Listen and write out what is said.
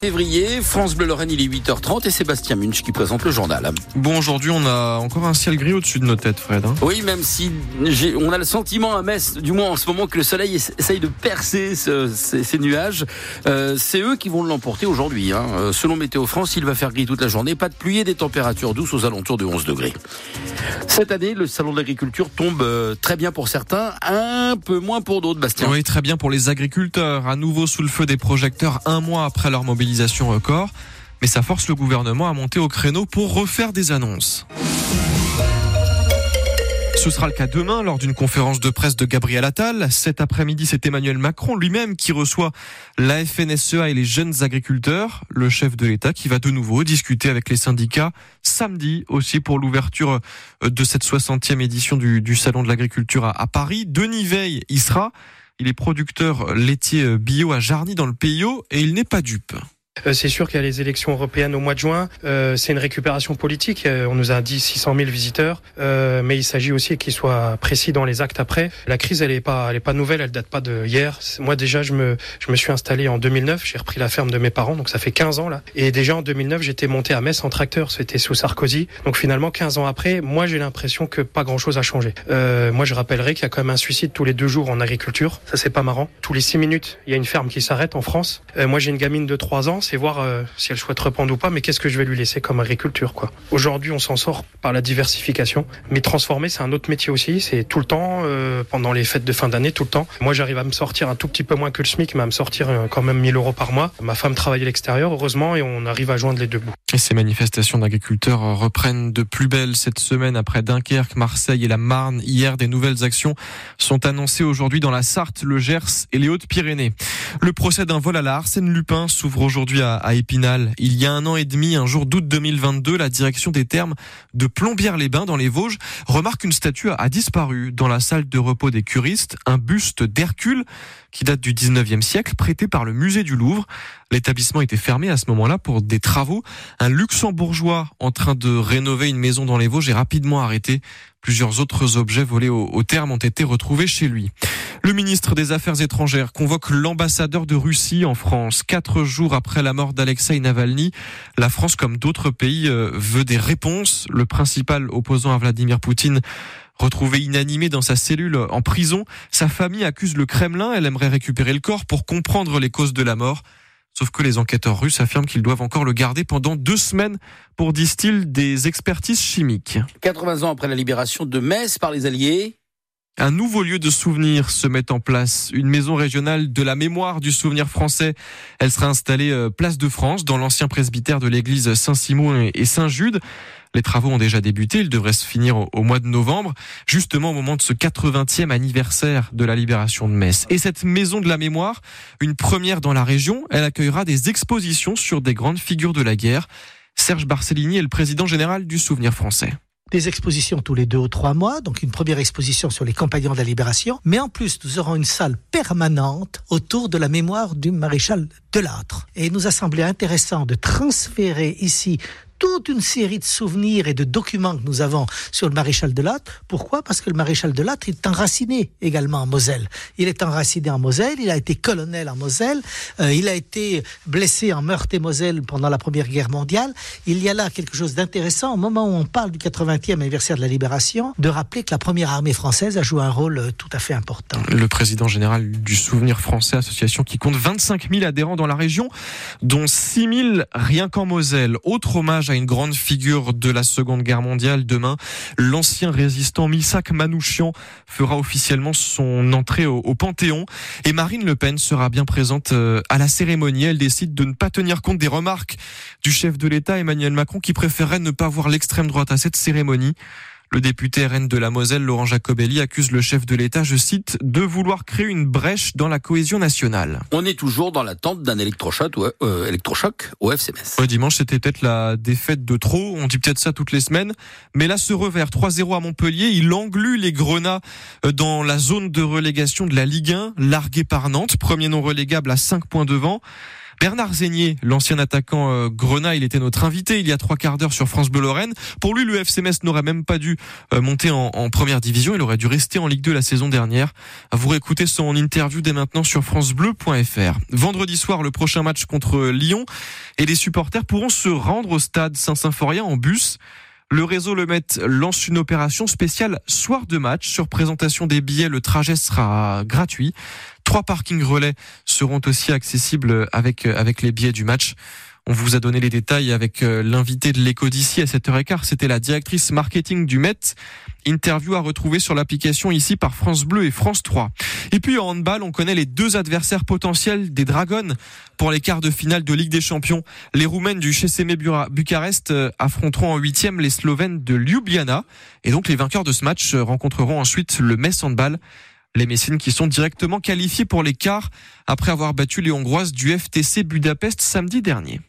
Février, France Bleu Lorraine, il est 8h30 et Sébastien Munch qui présente le journal. Bon, aujourd'hui, on a encore un ciel gris au-dessus de nos têtes, Fred. Hein. oui, même si on a le sentiment à Metz, du moins en ce moment, que le soleil essaye de percer ces, nuages. Euh, c'est eux qui vont l'emporter aujourd'hui. Hein. Euh, selon Météo France, il va faire gris toute la journée, pas de pluie et des températures douces aux alentours de 11 degrés. Cette année, le salon de l'agriculture tombe euh, très bien pour certains, un peu moins pour d'autres, Bastien. Oui, très bien pour les agriculteurs, à nouveau sous le feu des projecteurs un mois après leur mobilisation record, mais ça force le gouvernement à monter au créneau pour refaire des annonces. Ce sera le cas demain lors d'une conférence de presse de Gabriel Attal. Cet après-midi, c'est Emmanuel Macron lui-même qui reçoit la FNSEA et les jeunes agriculteurs, le chef de l'État qui va de nouveau discuter avec les syndicats samedi aussi pour l'ouverture de cette 60e édition du, Salon de l'agriculture à, Paris. Denis Veil y sera. Il est producteur laitier bio à Jarny dans le Pays et il n'est pas dupe. Euh, c'est sûr qu'il y a les élections européennes au mois de juin. Euh, c'est une récupération politique. Euh, on nous a dit 600 000 visiteurs, mais il s'agit aussi qu'ils soient précis dans les actes après. La crise, elle est pas, elle est pas nouvelle, elle date pas de hier. Moi déjà, je me, je me suis installé en 2009. J'ai repris la ferme de mes parents, donc ça fait 15 ans là. Et déjà en 2009, j'étais monté à Metz en tracteur. C'était sous Sarkozy. Donc finalement, 15 ans après, moi j'ai l'impression que pas grand chose a changé. moi, je rappellerai qu'il y a quand même un suicide tous les deux jours en agriculture. Ça c'est pas marrant. Tous les 6 minutes, il y a une ferme qui s'arrête en France. moi, j'ai une gamine de 3 ans c'est voir euh, si elle souhaite reprendre ou pas, mais qu'est-ce que je vais lui laisser comme agriculture, quoi? Aujourd'hui, on s'en sort par la diversification, mais transformer, c'est un autre métier aussi. C'est tout le temps, euh, pendant les fêtes de fin d'année, tout le temps. Moi, j'arrive à me sortir un tout petit peu moins que le SMIC, mais à me sortir euh, quand même 1000 euros par mois. Ma femme travaille à l'extérieur, heureusement, et on arrive à joindre les deux bouts. Et ces manifestations d'agriculteurs reprennent de plus belle cette semaine après Dunkerque, Marseille et la Marne. Hier, des nouvelles actions sont annoncées aujourd'hui dans la Sarthe, le Gers et les Hautes-Pyrénées. Le procès d'un vol à la Arsène Lupin s'ouvre aujourd'hui à, Épinal. Il y a un an et demi, un jour d'août 2022, la direction des termes de Plombières-les-Bains dans les Vosges remarque une statue a disparu dans la salle de repos des curistes, un buste d'Hercule qui date du 19e siècle, prêté par le musée du Louvre. L'établissement était fermé à ce moment-là pour des travaux. Un luxembourgeois en train de rénover une maison dans les Vosges est rapidement arrêté. Plusieurs autres objets volés au, terme ont été retrouvés chez lui. Le ministre des Affaires étrangères convoque l'ambassadeur de Russie en France. Quatre jours après la mort d'Alexei Navalny, la France, comme d'autres pays, euh, veut des réponses. Le principal opposant à Vladimir Poutine Retrouvé inanimé dans sa cellule en prison, sa famille accuse le Kremlin. Elle aimerait récupérer le corps pour comprendre les causes de la mort. Sauf que les enquêteurs russes affirment qu'ils doivent encore le garder pendant deux semaines pour, disent-ils, des expertises chimiques. 80 ans après la libération de Metz par les Alliés, un nouveau lieu de souvenir se met en place, une maison régionale de la mémoire du souvenir français. Elle sera installée euh, place de France dans l'ancien presbytère de l'église Saint-Simon et Saint-Jude. Les travaux ont déjà débuté, ils devraient se finir au mois de novembre, justement au moment de ce 80e anniversaire de la libération de Metz. Et cette maison de la mémoire, une première dans la région, elle accueillera des expositions sur des grandes figures de la guerre. Serge Barcellini est le président général du Souvenir français des expositions tous les deux ou trois mois, donc une première exposition sur les compagnons de la libération, mais en plus nous aurons une salle permanente autour de la mémoire du maréchal Delattre. Et il nous a semblé intéressant de transférer ici toute une série de souvenirs et de documents que nous avons sur le maréchal de Lattre. Pourquoi? Parce que le maréchal de Lattre est enraciné également en Moselle. Il est enraciné en Moselle, il a été colonel en Moselle, euh, il a été blessé en Meurthe-et-Moselle pendant la Première Guerre mondiale. Il y a là quelque chose d'intéressant au moment où on parle du 80e anniversaire de la Libération, de rappeler que la Première Armée française a joué un rôle euh, tout à fait important. Le président général du Souvenir français, association qui compte 25 000 adhérents dans la région, dont 6 000 rien qu'en Moselle. Autre hommage à une grande figure de la Seconde Guerre mondiale. Demain, l'ancien résistant Misak Manouchian fera officiellement son entrée au, Panthéon. Et Marine Le Pen sera bien présente euh, à la cérémonie. Elle décide de ne pas tenir compte des remarques du chef de l'État, Emmanuel Macron, qui préférait ne pas voir l'extrême droite à cette cérémonie. Le député RN de la Moselle, Laurent Jacobelli, accuse le chef de l'État, je cite, de vouloir créer une brèche dans la cohésion nationale. On est toujours dans l'attente d'un électrochoc, euh, électrochoc au FCMS. dimanche, c'était peut-être la défaite de trop. On dit peut-être ça toutes les semaines. Mais là, ce revers 3-0 à Montpellier, il englue les Grenats euh, dans la zone de relégation de la Ligue 1, largué par Nantes, premier non relégable à 5 points devant. Bernard Zégnier, l'ancien attaquant euh, Grenat, il était notre invité il y a trois quarts d'heure sur France Bleu Lorraine. Pour lui, le FC Metz n'aurait même pas dû euh, monter en, première division, il aurait dû rester en Ligue 2 la saison dernière. Vous réécoutez son interview dès maintenant sur francebleu.fr. Vendredi soir, le prochain match contre Lyon et les supporters pourront se rendre au stade Saint-Symphorien en bus. Le réseau Le Met lance une opération spéciale soir de match. Sur présentation des billets, le trajet sera gratuit. Trois parkings relais seront aussi accessibles avec, avec les billets du match. On vous a donné les détails avec euh, l'invité de l'écho d'ici à 7h15. C'était la directrice marketing du Met. Interview à retrouver sur l'application ici par France Bleu et France 3. Et puis en handball, on connaît les deux adversaires potentiels des Dragons pour les quarts de finale de Ligue des Champions. Les Roumaines du CSM Bucarest euh, affronteront en huitième les Slovènes de Ljubljana. Et donc les vainqueurs de ce match euh, rencontreront ensuite le Metz Handball. Les Messines qui sont directement qualifiés pour les quarts après avoir battu les Hongroises du FTC Budapest samedi dernier.